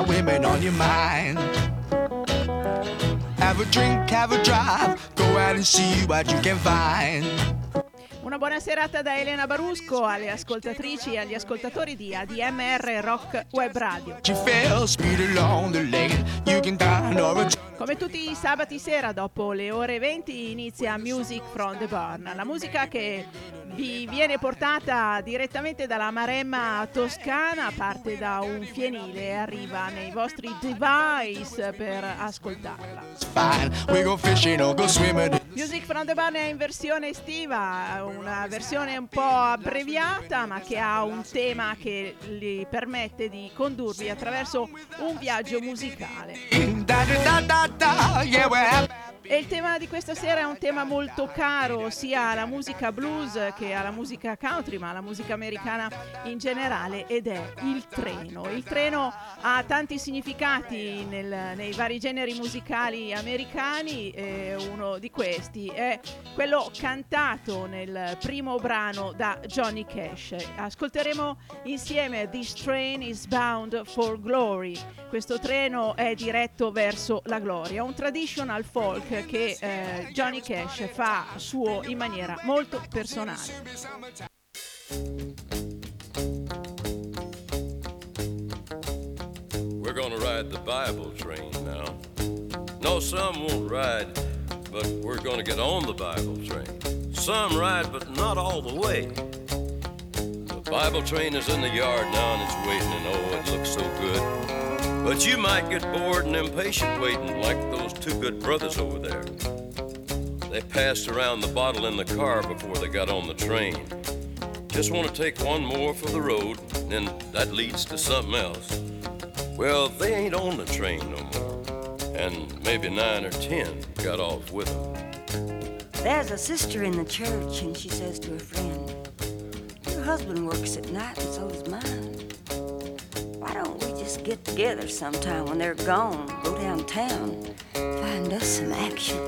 got women on your mind. Have a drink, have a drive, go out and see what you can find. Una buona serata da Elena Barusco alle ascoltatrici e agli ascoltatori di ADMR Rock Web Radio. Come tutti i sabati sera dopo le ore 20 inizia Music from the Barn, la musica che vi viene portata direttamente dalla Maremma toscana, parte da un fienile e arriva nei vostri device per ascoltarla. Music from the Barn è in versione estiva, una versione un po' abbreviata ma che ha un tema che gli permette di condurvi attraverso un viaggio musicale. da, yeah, we're happy. E il tema di questa sera è un tema molto caro sia alla musica blues che alla musica country, ma alla musica americana in generale, ed è il treno. Il treno ha tanti significati nel, nei vari generi musicali americani, e uno di questi è quello cantato nel primo brano da Johnny Cash. Ascolteremo insieme This Train is Bound for Glory. Questo treno è diretto verso la gloria, un traditional folk che eh, Johnny Cash fa suo in maniera molto personale. We're gonna ride the Bible train now. No, some won't ride, but we're gonna get on the Bible train. Some ride, but not all the way. The Bible train is in the yard now and it's waiting, But you might get bored and impatient waiting, like those two good brothers over there. They passed around the bottle in the car before they got on the train. Just want to take one more for the road, and that leads to something else. Well, they ain't on the train no more, and maybe nine or ten got off with them. There's a sister in the church, and she says to her friend, Your husband works at night, and so does mine. Why don't we just get together sometime when they're gone? Go downtown, find us some action.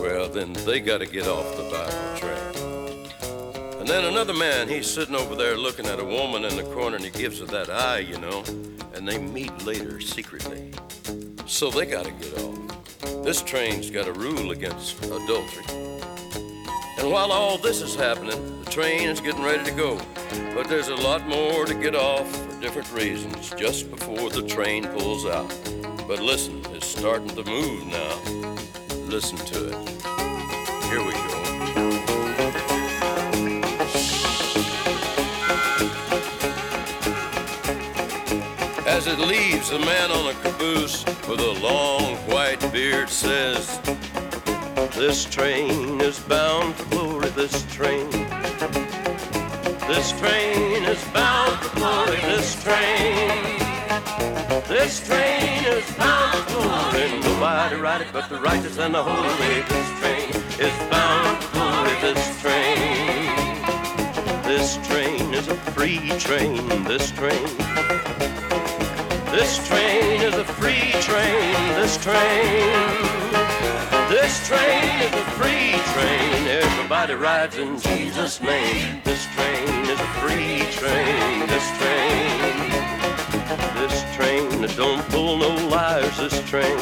Well, then they gotta get off the Bible train. And then another man, he's sitting over there looking at a woman in the corner and he gives her that eye, you know. And they meet later secretly. So they gotta get off. This train's got a rule against adultery. And while all this is happening, the train is getting ready to go. But there's a lot more to get off for different reasons just before the train pulls out. But listen, it's starting to move now. Listen to it. Here we go. As it leaves, a man on a caboose with a long white beard says, This train is bound for glory, this train this train is bound for glory. This train. This train is bound for glory. Nobody ride it but the righteous and the holy. This train is bound for glory. This train. This train is a free train. This train. This train is a free train. This train. This train is a free train. Everybody rides in Jesus' name. This train is a free train. This train. This train don't pull no liars. This train.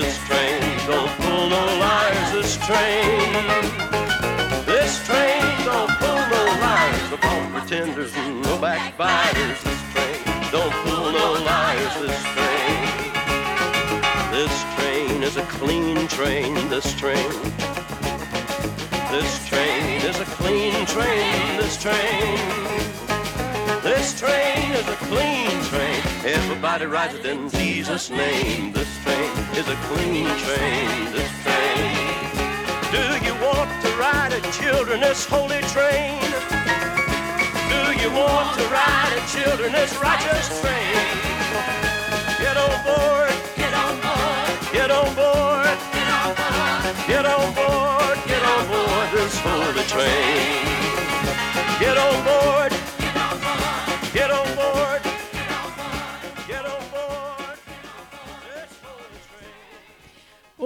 This train don't pull no liars. This train. This train don't pull no liars. No pretenders and no backbiters. This train don't pull no liars. This train. This is a clean train, this train. This train is a clean train, this train. This train is a clean train. Everybody rides it in Jesus' name. This train is a clean train, this train. Do you want to ride a children's holy train? Do you want to ride a children's righteous train? Get on board. Get on board. Get on board. Get on board this holy train. Get on board.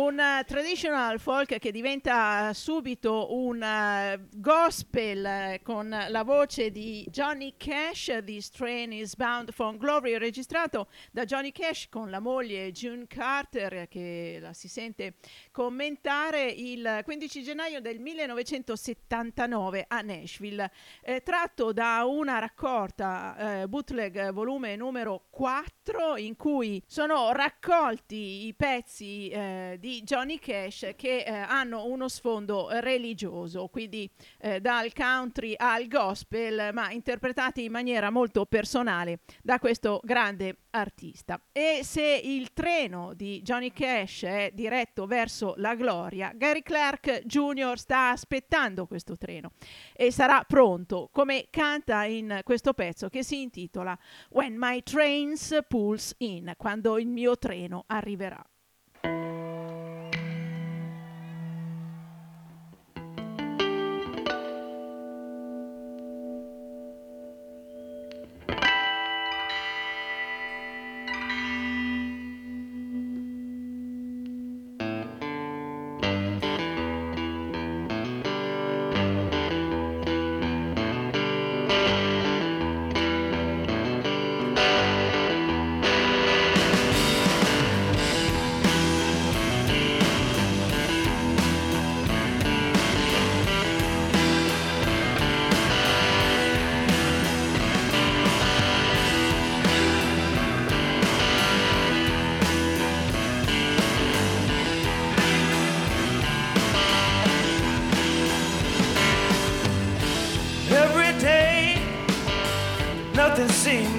Un uh, traditional folk che diventa subito un uh, gospel uh, con la voce di Johnny Cash, This Train is Bound for Glory, registrato da Johnny Cash con la moglie June Carter che la si sente commentare il 15 gennaio del 1979 a Nashville, eh, tratto da una raccolta eh, bootleg volume numero 4 in cui sono raccolti i pezzi eh, di Johnny Cash che eh, hanno uno sfondo religioso, quindi eh, dal country al gospel, ma interpretati in maniera molto personale da questo grande artista. E se il treno di Johnny Cash è diretto verso la gloria, Gary Clark Jr. sta aspettando questo treno e sarà pronto, come canta in questo pezzo che si intitola When My Trains Pulls In, quando il mio treno arriverà.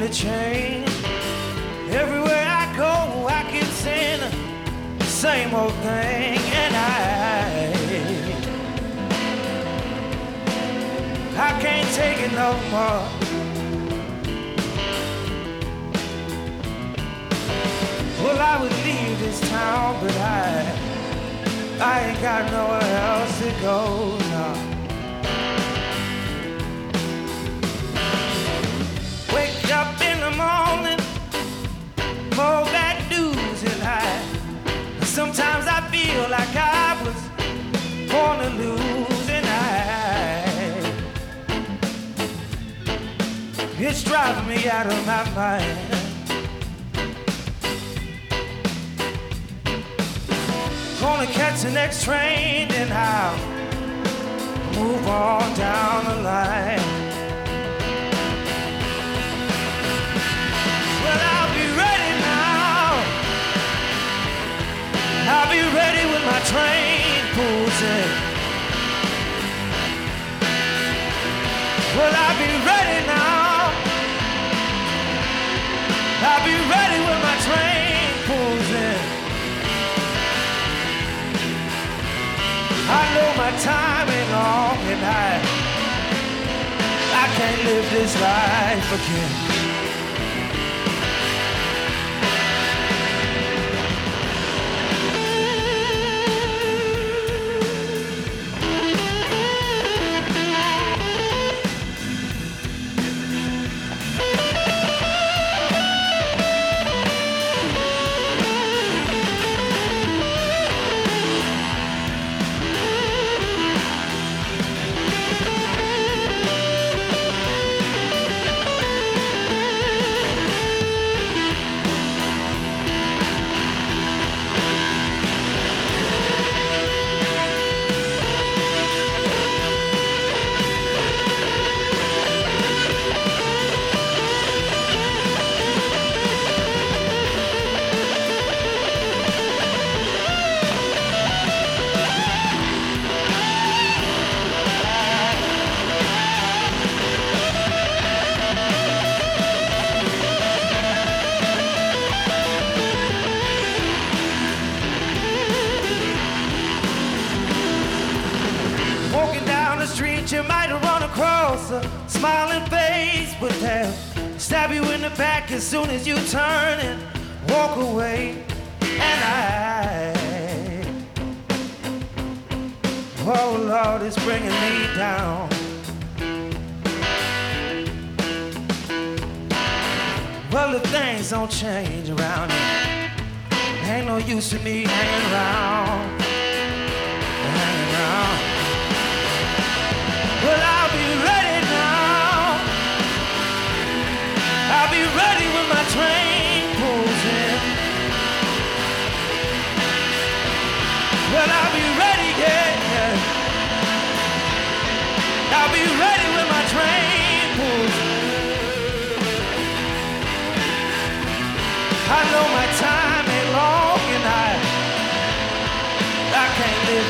To change. Everywhere I go, I keep saying the same old thing, and I, I can't take it no more. Well, I would leave this town, but I, I ain't got nowhere else to go out of my mind. Gonna catch the next train and I'll move on down the line. Well, I'll be ready now. I'll be ready when my train pulls in. Well, I'll be ready now. I know my time ain't long and I, I can't live this life again.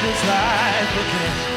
Live life again.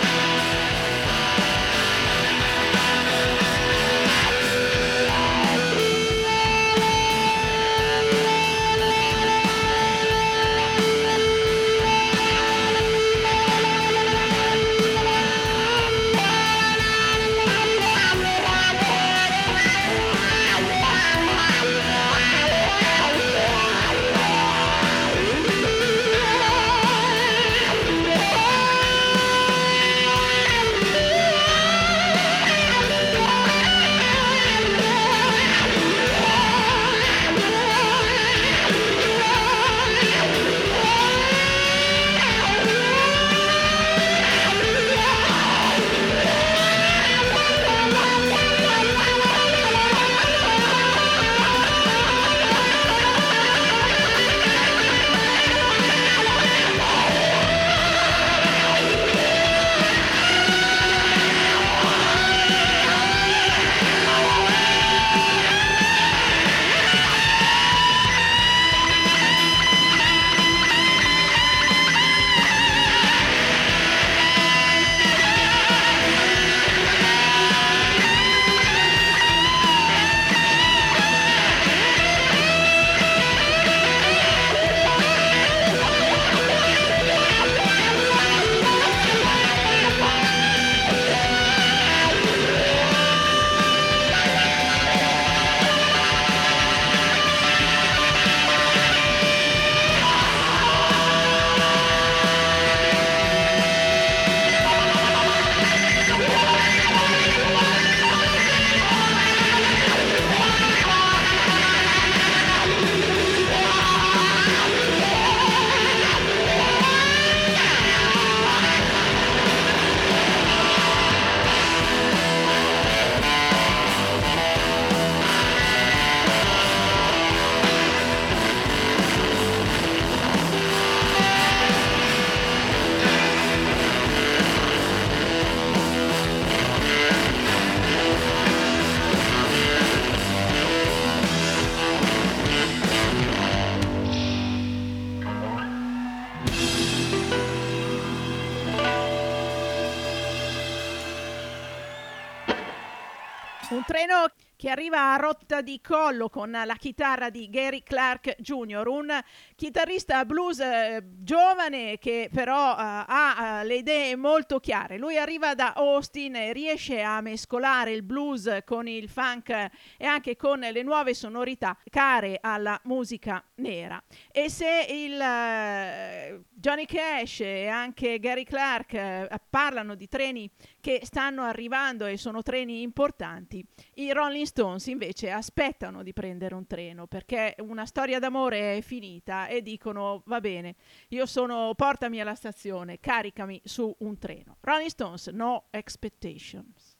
Treno che arriva a rotta di collo con la chitarra di Gary Clark Jr., un chitarrista blues eh, giovane che però eh, ha eh, le idee molto chiare. Lui arriva da Austin e riesce a mescolare il blues con il funk e anche con le nuove sonorità care alla musica nera. E se il eh, Johnny Cash e anche Gary Clark eh, parlano di treni che stanno arrivando e sono treni importanti, i Rolling Stones invece aspettano di prendere un treno perché una storia d'amore è finita e dicono va bene, io sono portami alla stazione, caricami su un treno. Rolling Stones, no expectations.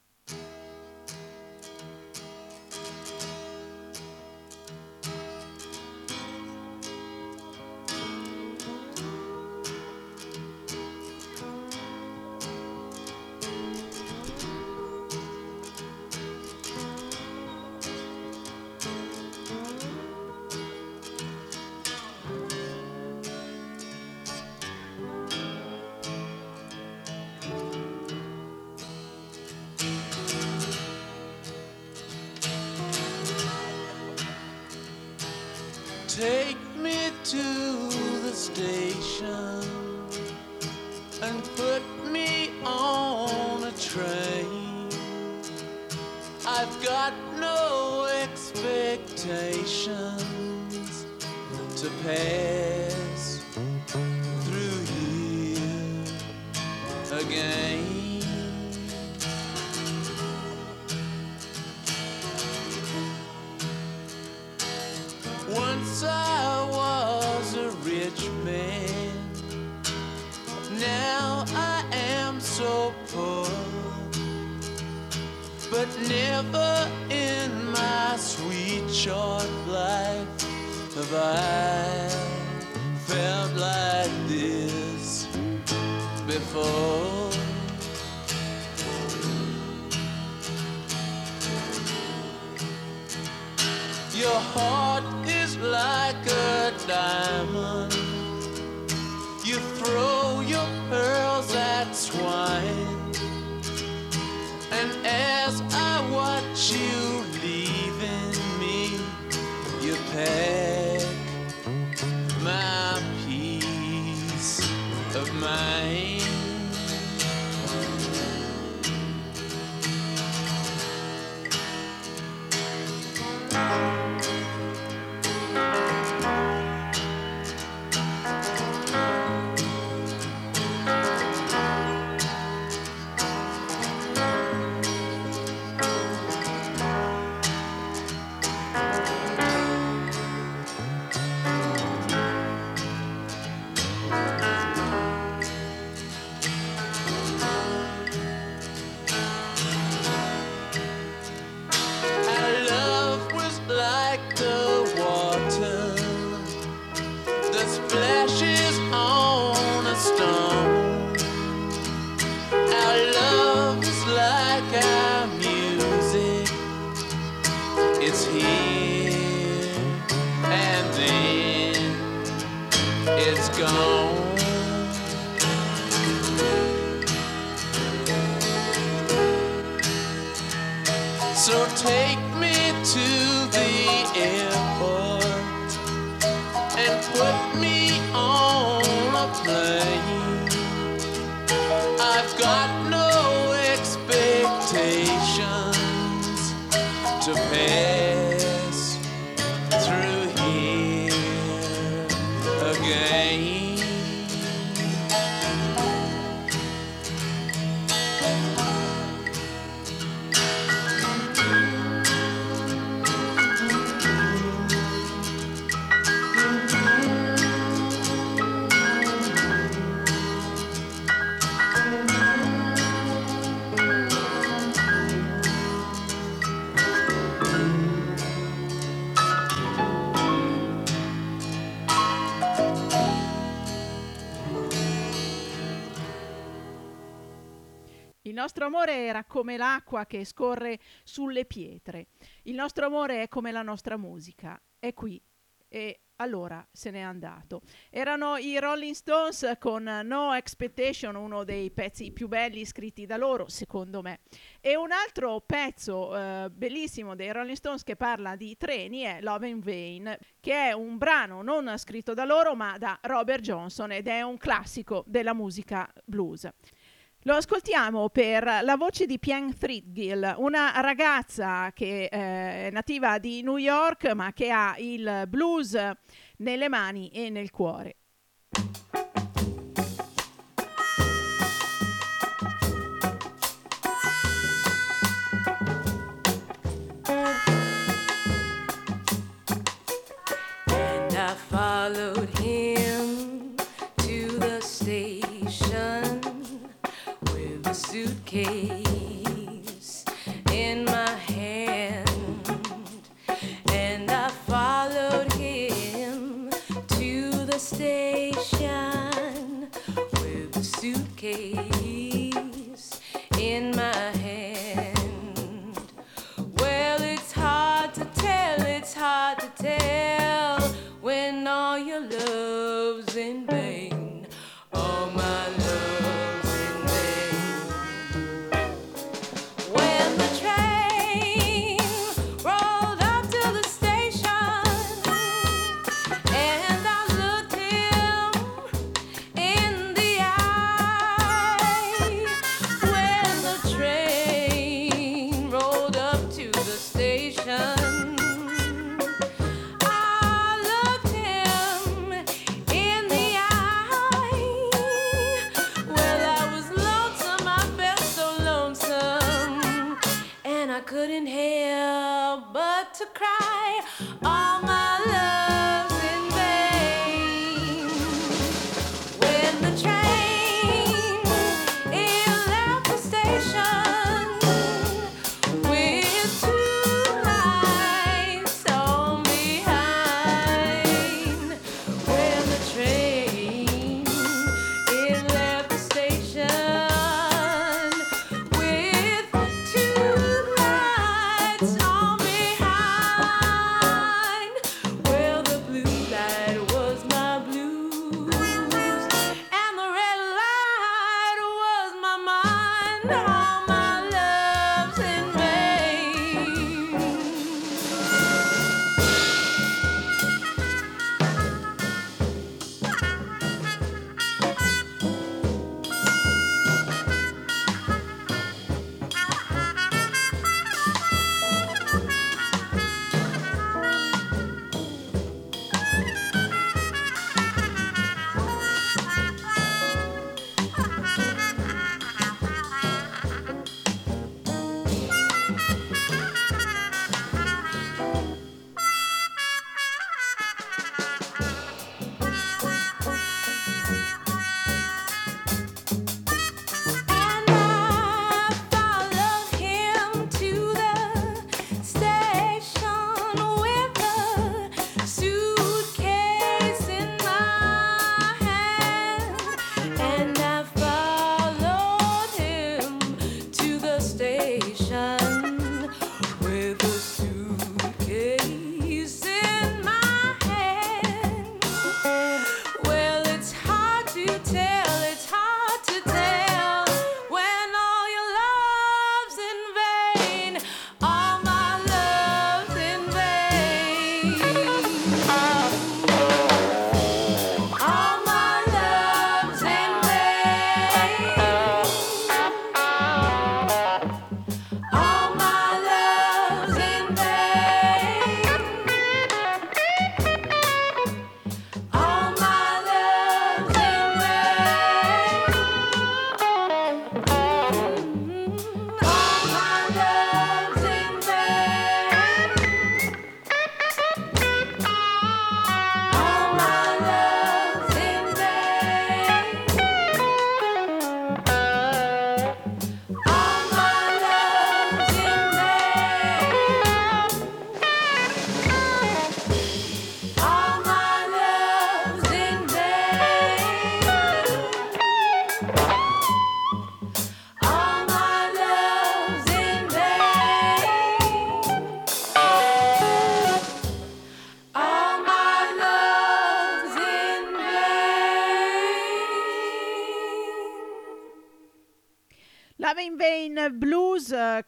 once I was a rich man. Now I am so poor, but never in my sweet short life have I felt like this before. Got nostro amore era come l'acqua che scorre sulle pietre. Il nostro amore è come la nostra musica. È qui. E allora se n'è andato. Erano i Rolling Stones con No Expectation, uno dei pezzi più belli scritti da loro, secondo me. E un altro pezzo eh, bellissimo dei Rolling Stones che parla di treni è Love in Vain, che è un brano non scritto da loro ma da Robert Johnson ed è un classico della musica blues. Lo ascoltiamo per la voce di Pian Threadgill, una ragazza che eh, è nativa di New York ma che ha il blues nelle mani e nel cuore. Hard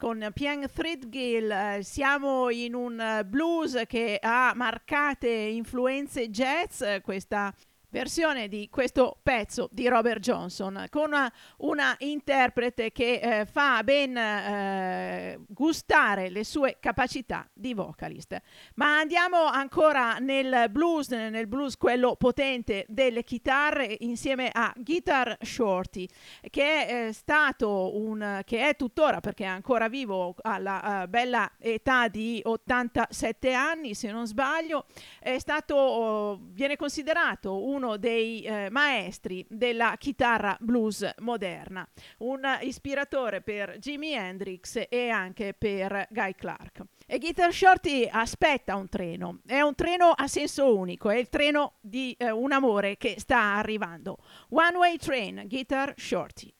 con Piang Threadgill. Eh, siamo in un blues che ha marcate influenze jazz. Questa versione di questo pezzo di Robert Johnson con una, una interprete che eh, fa ben eh, gustare le sue capacità di vocalist. Ma andiamo ancora nel blues, nel blues quello potente delle chitarre insieme a Guitar Shorty che è stato un che è tuttora perché è ancora vivo alla eh, bella età di 87 anni se non sbaglio è stato oh, viene considerato uno dei eh, maestri della chitarra blues moderna un ispiratore per Jimi Hendrix e anche per Guy Clark. E Guitar Shorty aspetta un treno è un treno a senso unico è il treno di eh, un amore che sta arrivando. One Way Train Guitar Shorty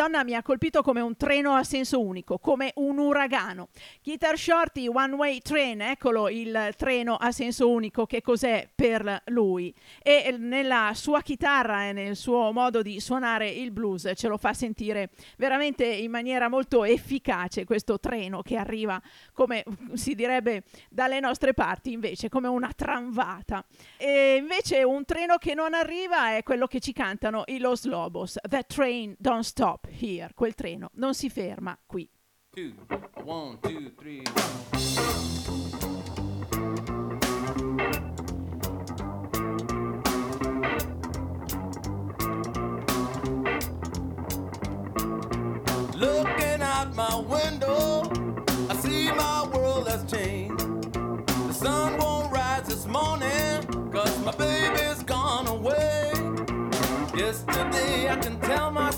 Quella donna mi ha colpito come un treno a senso unico, come un uragano. Guitar Shorty, One Way Train, eccolo il treno a senso unico, che cos'è per lui. E nella sua chitarra e nel suo modo di suonare il blues ce lo fa sentire veramente in maniera molto efficace questo treno che arriva, come si direbbe dalle nostre parti, invece come una tramvata. E invece un treno che non arriva è quello che ci cantano i Los Lobos. That train don't stop here. Quel treno non si ferma qui. Two, one, two, three, Looking out my window, I see my world has changed. The sun won't rise this morning, cause my baby's gone away. Yesterday I can tell myself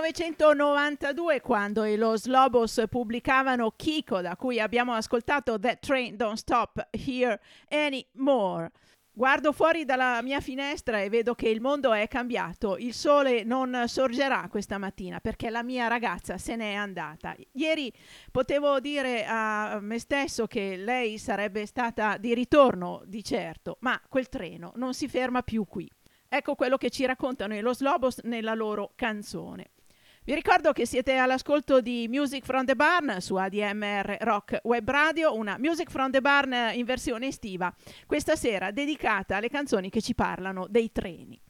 1992 quando i Los Lobos pubblicavano Kiko, da cui abbiamo ascoltato That Train Don't Stop Here Anymore. Guardo fuori dalla mia finestra e vedo che il mondo è cambiato. Il sole non sorgerà questa mattina perché la mia ragazza se n'è andata. Ieri potevo dire a me stesso che lei sarebbe stata di ritorno, di certo, ma quel treno non si ferma più qui. Ecco quello che ci raccontano i Los Lobos nella loro canzone. Vi ricordo che siete all'ascolto di Music from the Barn su ADMR Rock Web Radio, una Music from the Barn in versione estiva, questa sera dedicata alle canzoni che ci parlano dei treni.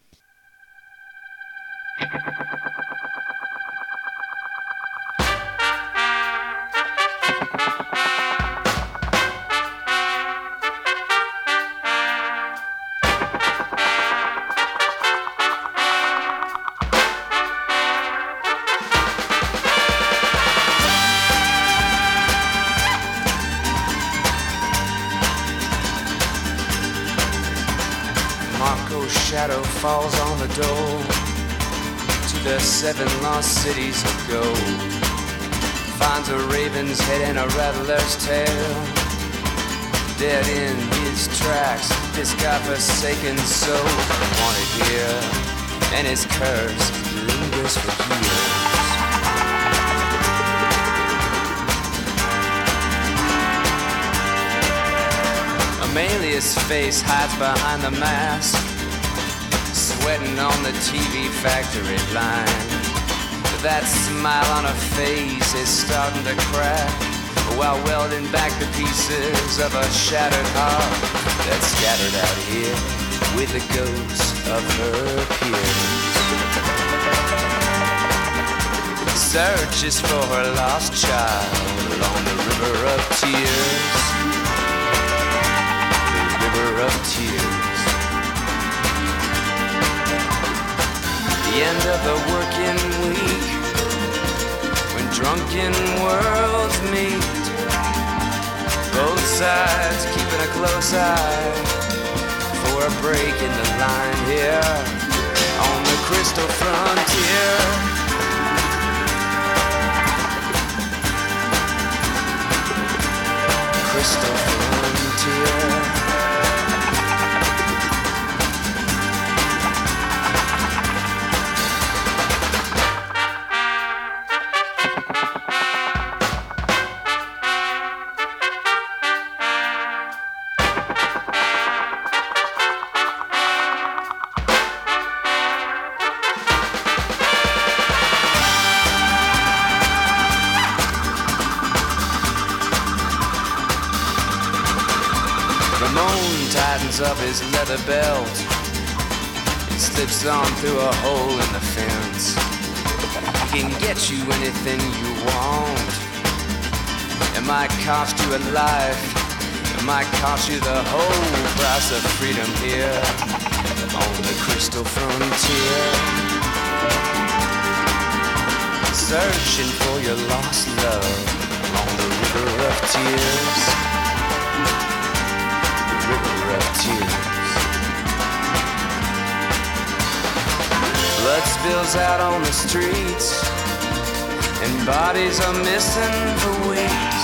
Falls on the door to the seven lost cities of gold. Finds a raven's head and a rattler's tail. Dead in his tracks, this godforsaken soul wanted here, and his curse lingers for years. Amelia's face hides behind the mask, sweating on the TV factory line. But That smile on her face is starting to crack while welding back the pieces of a shattered heart that's scattered out here with the ghosts of her peers. Searches for her lost child along the river of tears The river of tears. End of the working week, when drunken worlds meet. Both sides keeping a close eye for a break in the line here on the crystal frontier. Crystal tightens up his leather belt and slips on through a hole in the fence. He can get you anything you want. It might cost you a life. It might cost you the whole price of freedom here on the crystal frontier. Searching for your lost love on the river of tears of tears. Blood spills out on the streets, and bodies are missing for weeks.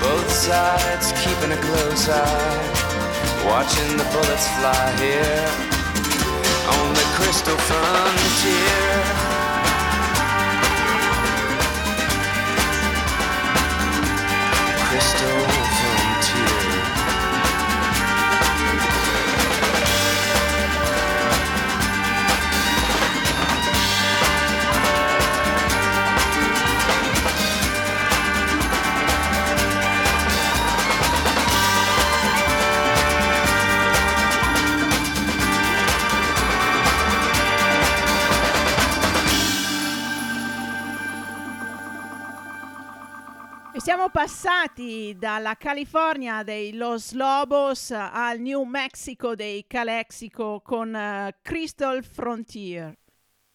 Both sides keeping a close eye, watching the bullets fly here on the crystal frontier. Crystal passati dalla California dei Los Lobos al New Mexico dei Calexico con eh, Crystal Frontier.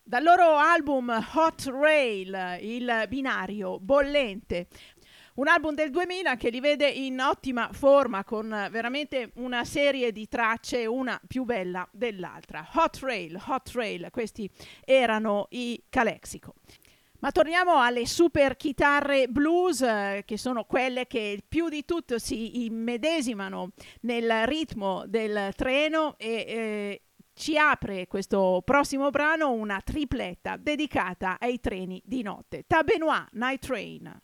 Dal loro album Hot Rail, il binario bollente, un album del 2000 che li vede in ottima forma con eh, veramente una serie di tracce, una più bella dell'altra. Hot Rail, Hot Rail, questi erano i Calexico. Ma torniamo alle super chitarre blues, eh, che sono quelle che più di tutto si immedesimano nel ritmo del treno e eh, ci apre questo prossimo brano una tripletta dedicata ai treni di notte. Tabenois Night Train.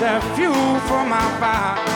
That fuel from my fire.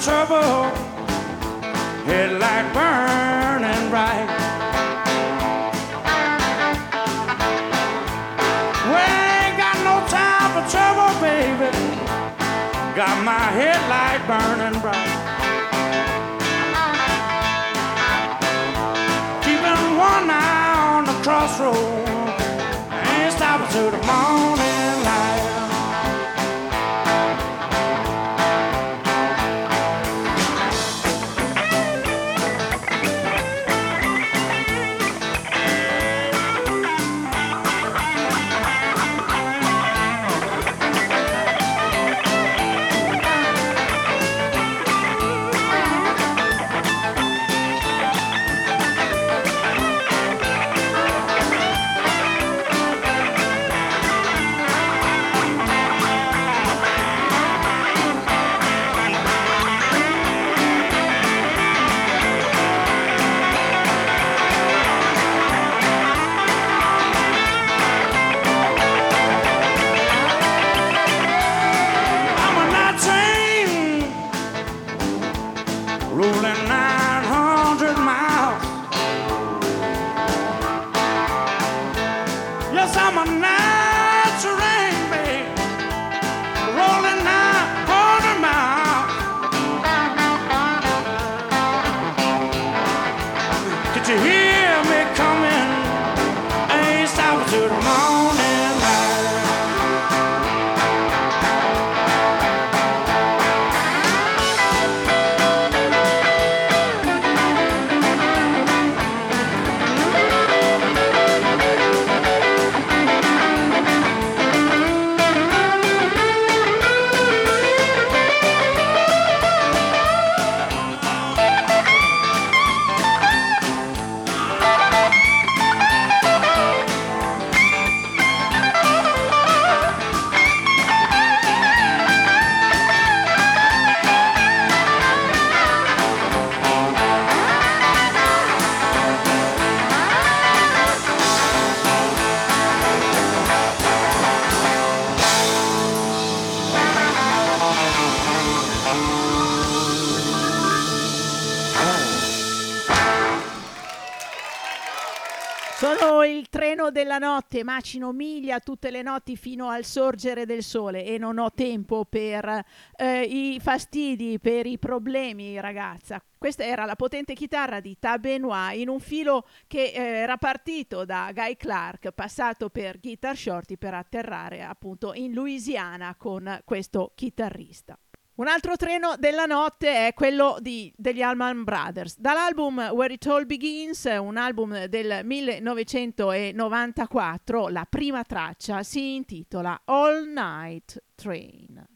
Trouble. Headlight burning bright. We ain't got no time for trouble, baby. Got my headlight burning bright. Keeping one eye on the crossroad. Notte, macino miglia tutte le notti fino al sorgere del sole e non ho tempo per eh, i fastidi, per i problemi, ragazza. Questa era la potente chitarra di Tab Benoit in un filo che eh, era partito da Guy Clark, passato per Guitar Shorty per atterrare appunto in Louisiana con questo chitarrista. Un altro treno della notte è quello di, degli Allman Brothers. Dall'album Where It All Begins, un album del 1994, la prima traccia si intitola All Night Train.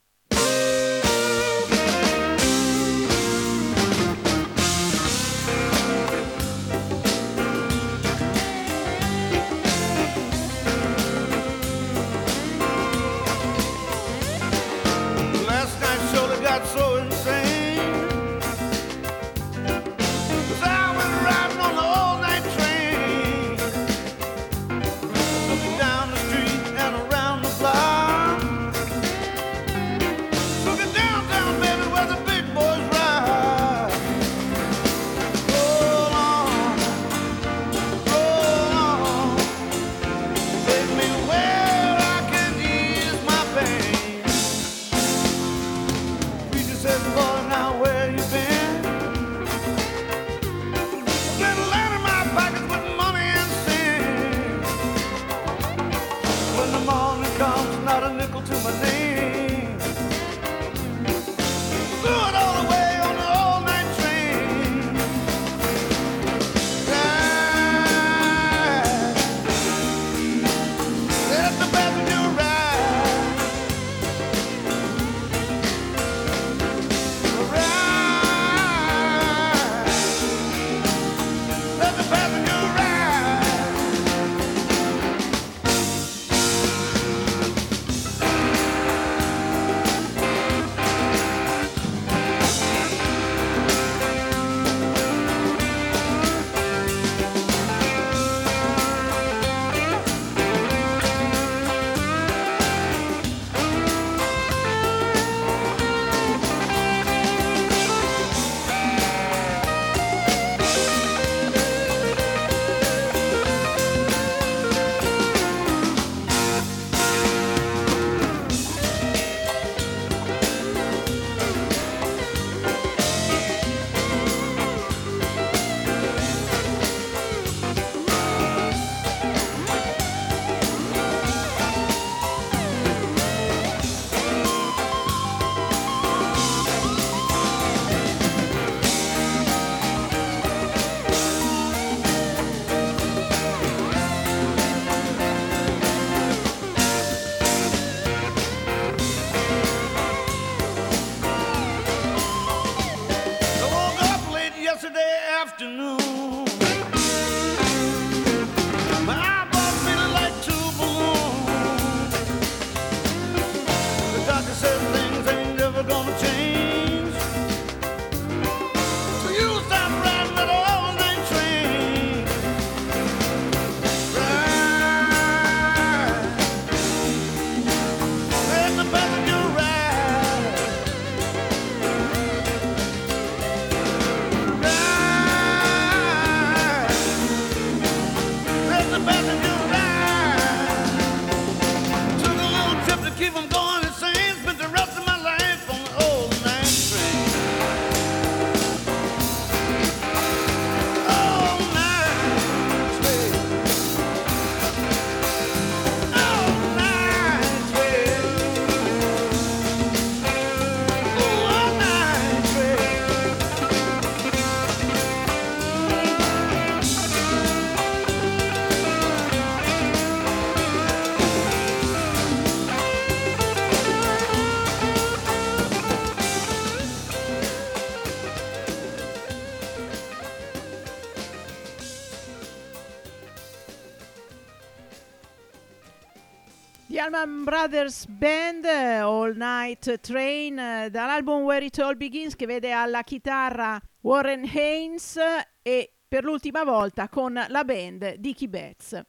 Brothers Band, eh, All Night Train, eh, dall'album Where It All Begins, che vede alla chitarra Warren Haynes e per l'ultima volta con la band Dickie Betts.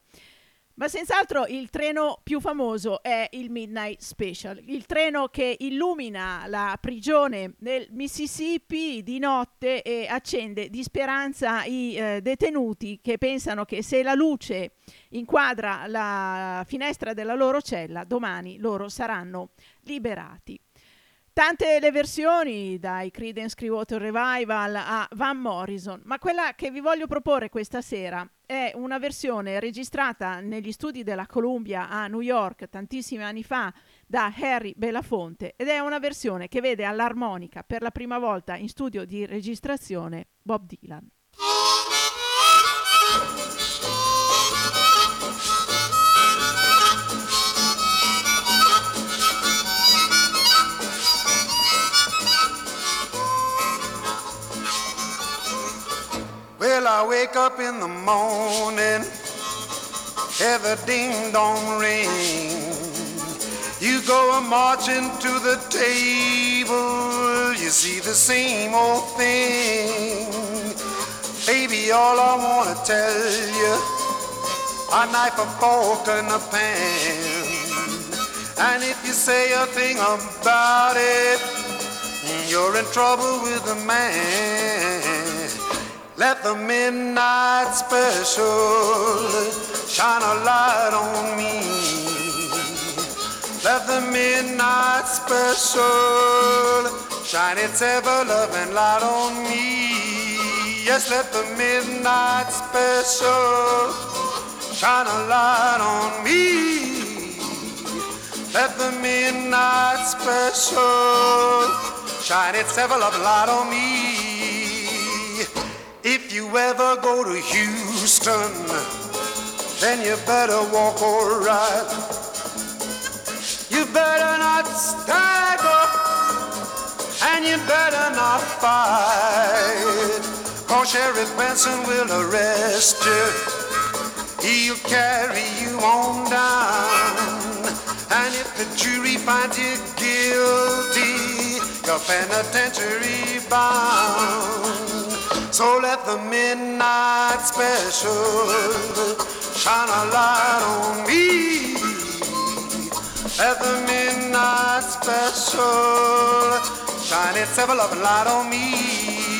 Ma senz'altro il treno più famoso è il Midnight Special, il treno che illumina la prigione del Mississippi di notte e accende di speranza i eh, detenuti che pensano che se la luce inquadra la finestra della loro cella, domani loro saranno liberati. Tante le versioni, dai Creedence Clearwater Revival a Van Morrison, ma quella che vi voglio proporre questa sera è una versione registrata negli studi della Columbia a New York tantissimi anni fa da Harry Belafonte ed è una versione che vede all'armonica per la prima volta in studio di registrazione Bob Dylan. Well, I wake up in the morning, hear the ding dong ring. You go a marching to the table, you see the same old thing. Baby, all I wanna tell you, a knife, a fork, and a pan. And if you say a thing about it, you're in trouble with the man. Let the midnight special shine a light on me. Let the midnight special shine its ever loving light on me. Yes, let the midnight special shine a light on me. Let the midnight special shine its ever loving light on me. If you ever go to Houston, then you better walk alright. You better not stagger, and you better not fight. Cause Sheriff Benson will arrest you. He'll carry you on down. And if the jury finds you guilty, you're penitentiary bound. So let the midnight special shine a light on me. Let the midnight special shine its ever loving light on me.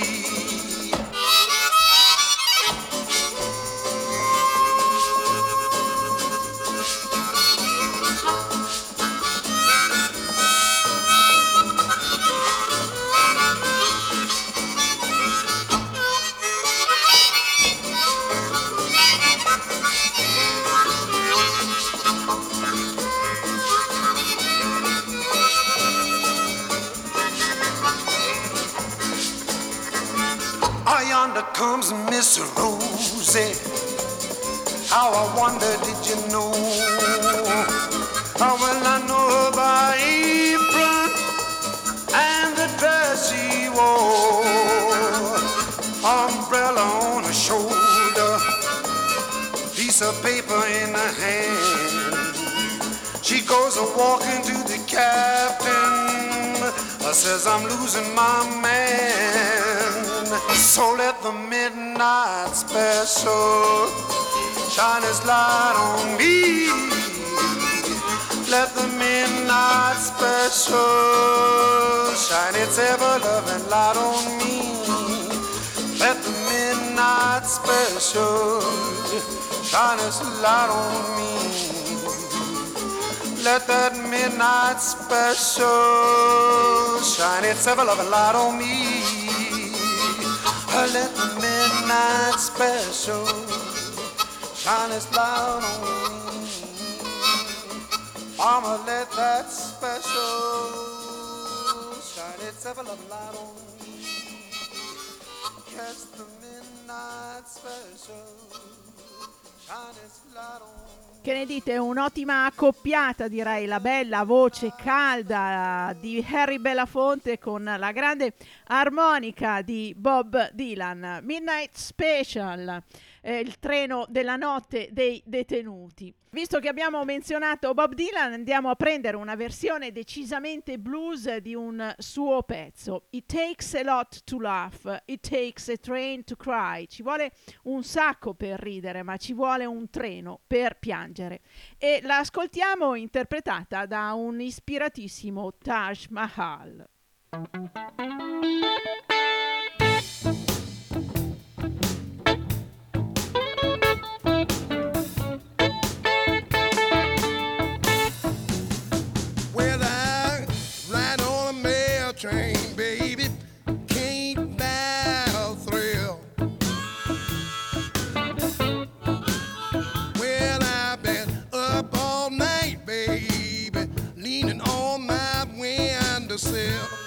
Comes Miss Rosie. How I wonder, did you know? Oh, well, I know her by apron and the dress she wore. Umbrella on her shoulder, piece of paper in her hand. She goes a walking to the captain. uh, Says I'm losing my man. So let the midnight special shine its light on me. Let the midnight special shine its ever loving light on me. Let the midnight special shine its light on me. Let that midnight special shine its ever loving light on me. Uh, Let the midnight special shine its light on me. I'ma let that special shine its ever loving light on me. Yes, the midnight special shine its light on me. Che ne dite? Un'ottima accoppiata, direi, la bella voce calda di Harry Belafonte con la grande armonica di Bob Dylan. Midnight Special, eh, il treno della notte dei detenuti. Visto che abbiamo menzionato Bob Dylan, andiamo a prendere una versione decisamente blues di un suo pezzo. It takes a lot to laugh, it takes a train to cry. Ci vuole un sacco per ridere, ma ci vuole un treno per piangere. E la ascoltiamo interpretata da un ispiratissimo Taj Mahal. Well, windowsill.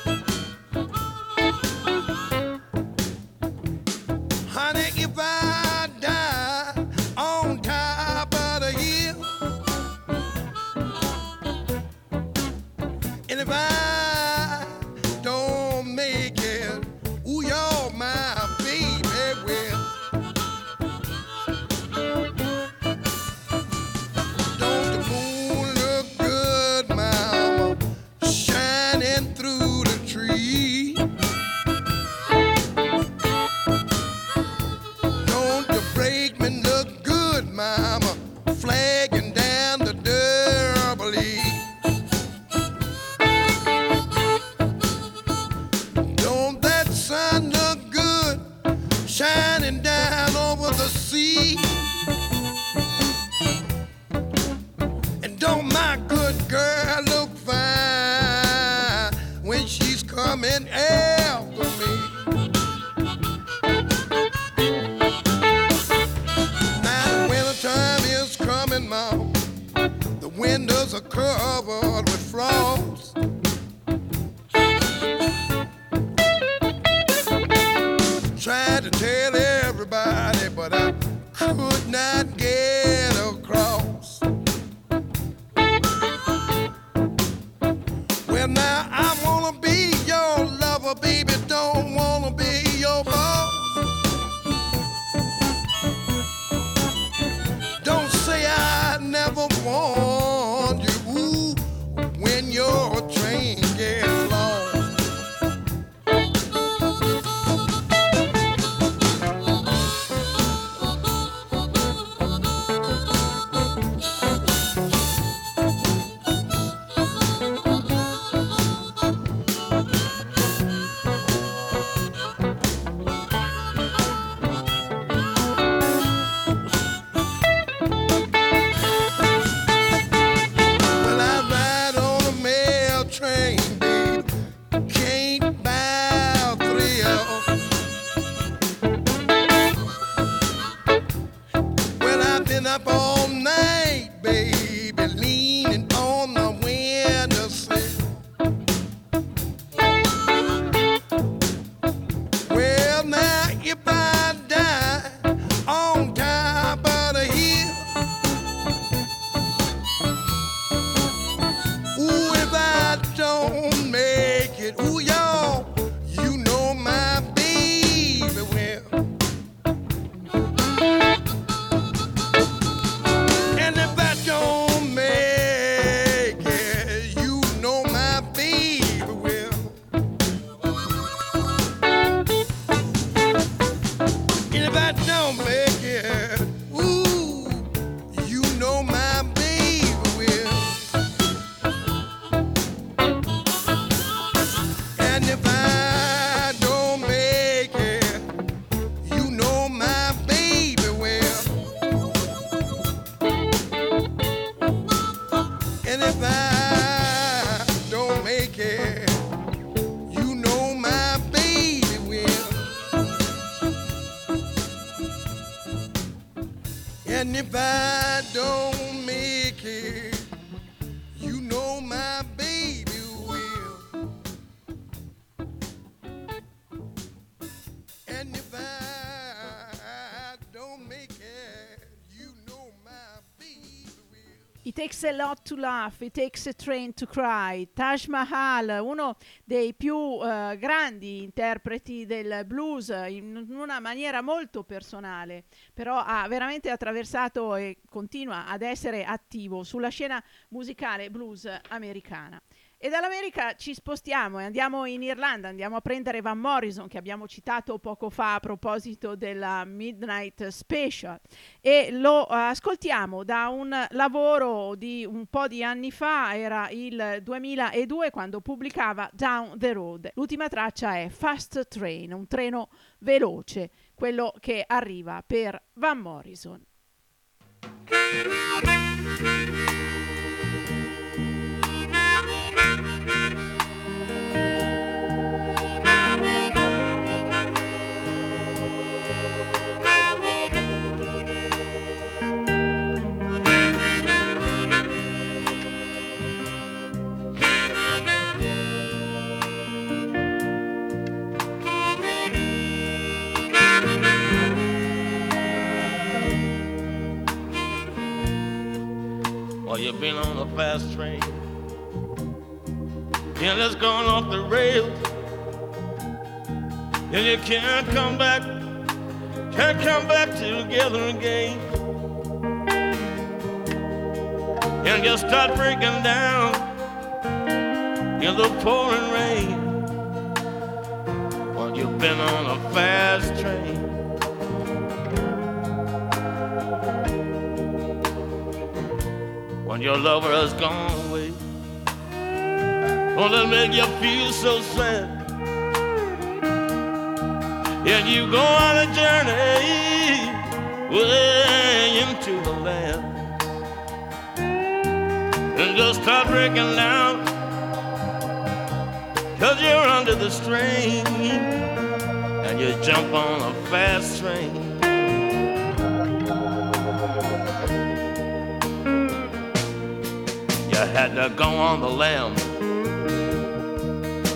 Takes a lot to laugh, it takes a train to cry. Taj Mahal, uno dei più eh, grandi interpreti del blues in una maniera molto personale, però ha veramente attraversato e continua ad essere attivo sulla scena musicale blues americana. E dall'America ci spostiamo e andiamo in Irlanda, andiamo a prendere Van Morrison che abbiamo citato poco fa a proposito della Midnight Special e lo ascoltiamo da un lavoro di un po' di anni fa, era il 2002 quando pubblicava Down the Road. L'ultima traccia è Fast Train, un treno veloce, quello che arriva per Van Morrison. You've been on a fast train. And it's gone off the rails. And you can't come back, can't come back together again. And you start breaking down in the pouring rain. Well, you've been on a fast train. When your lover has gone away. Oh, Gonna make you feel so sad. And you go on a journey way into the land. And just start breaking down Cause you're under the strain and you jump on a fast train. You had to go on the lam.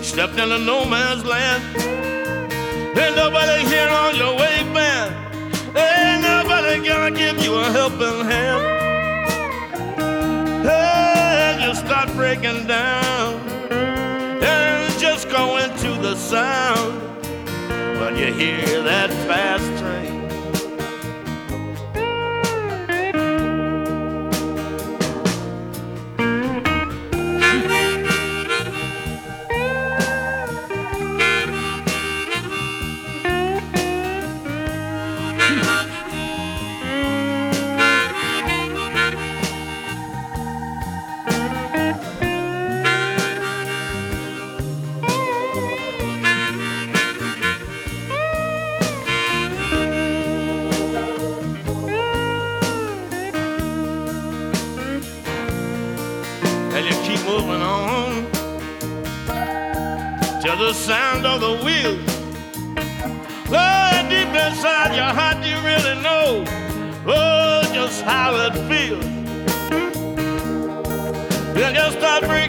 Stepped into no man's land. Ain't nobody here on your waistband. Ain't nobody gonna give you a helping hand. And you start breaking down. And just go into the sound. When you hear that fast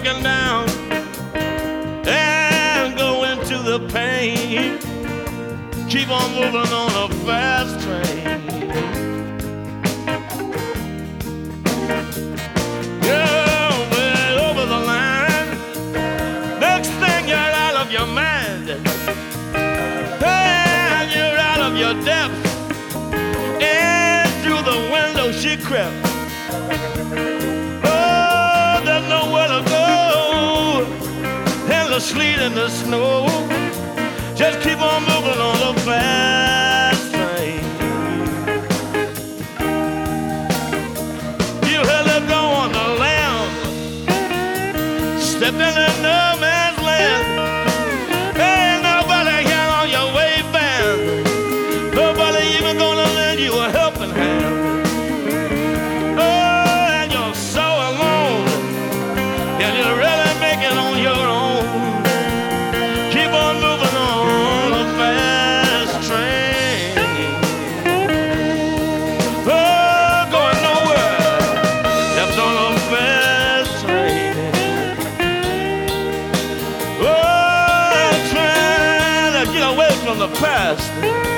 breaking down and go into the pain. Keep on moving on a fast sleet and the snow. Just keep on moving past.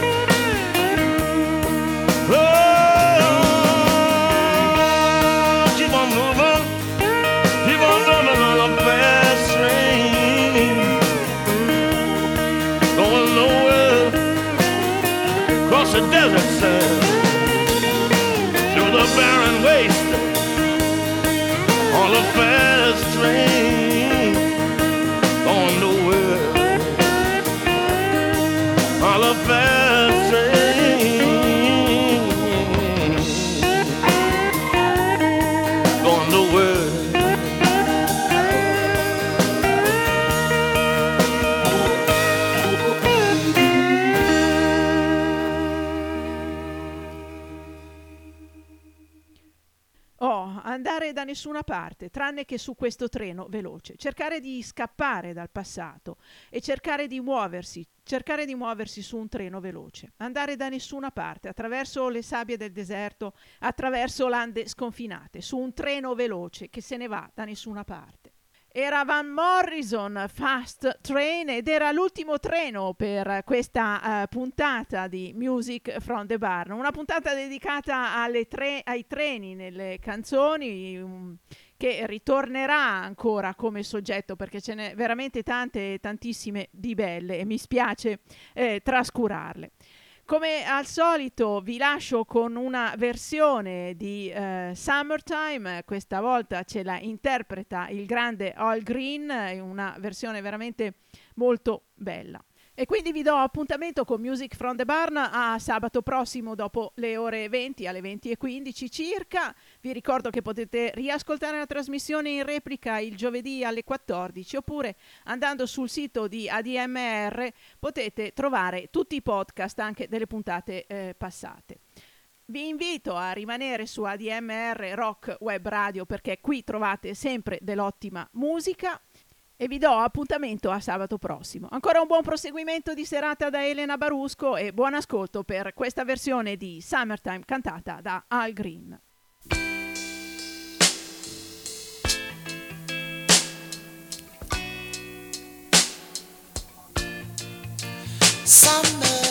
Nessuna parte, tranne che su questo treno veloce, cercare di scappare dal passato e cercare di muoversi, cercare di muoversi su un treno veloce, andare da nessuna parte, attraverso le sabbie del deserto, attraverso lande sconfinate, su un treno veloce che se ne va da nessuna parte. Era Van Morrison Fast Train ed era l'ultimo treno per questa eh, puntata di Music from the Barn, una puntata dedicata tre- ai treni nelle canzoni um, che ritornerà ancora come soggetto perché ce n'è veramente tante, tantissime di belle e mi spiace eh, trascurarle. Come al solito vi lascio con una versione di eh, Summertime, questa volta ce la interpreta il grande Al Green, è una versione veramente molto bella. E quindi vi do appuntamento con Music from the Barn a sabato prossimo dopo le ore 20 alle 20.15 circa. Vi ricordo che potete riascoltare la trasmissione in replica il giovedì alle 14 oppure andando sul sito di ADMR potete trovare tutti i podcast anche delle puntate eh, passate. Vi invito a rimanere su ADMR Rock Web Radio perché qui trovate sempre dell'ottima musica e vi do appuntamento a sabato prossimo. Ancora un buon proseguimento di serata da Elena Barusco e buon ascolto per questa versione di Summertime cantata da Al Green. Summer.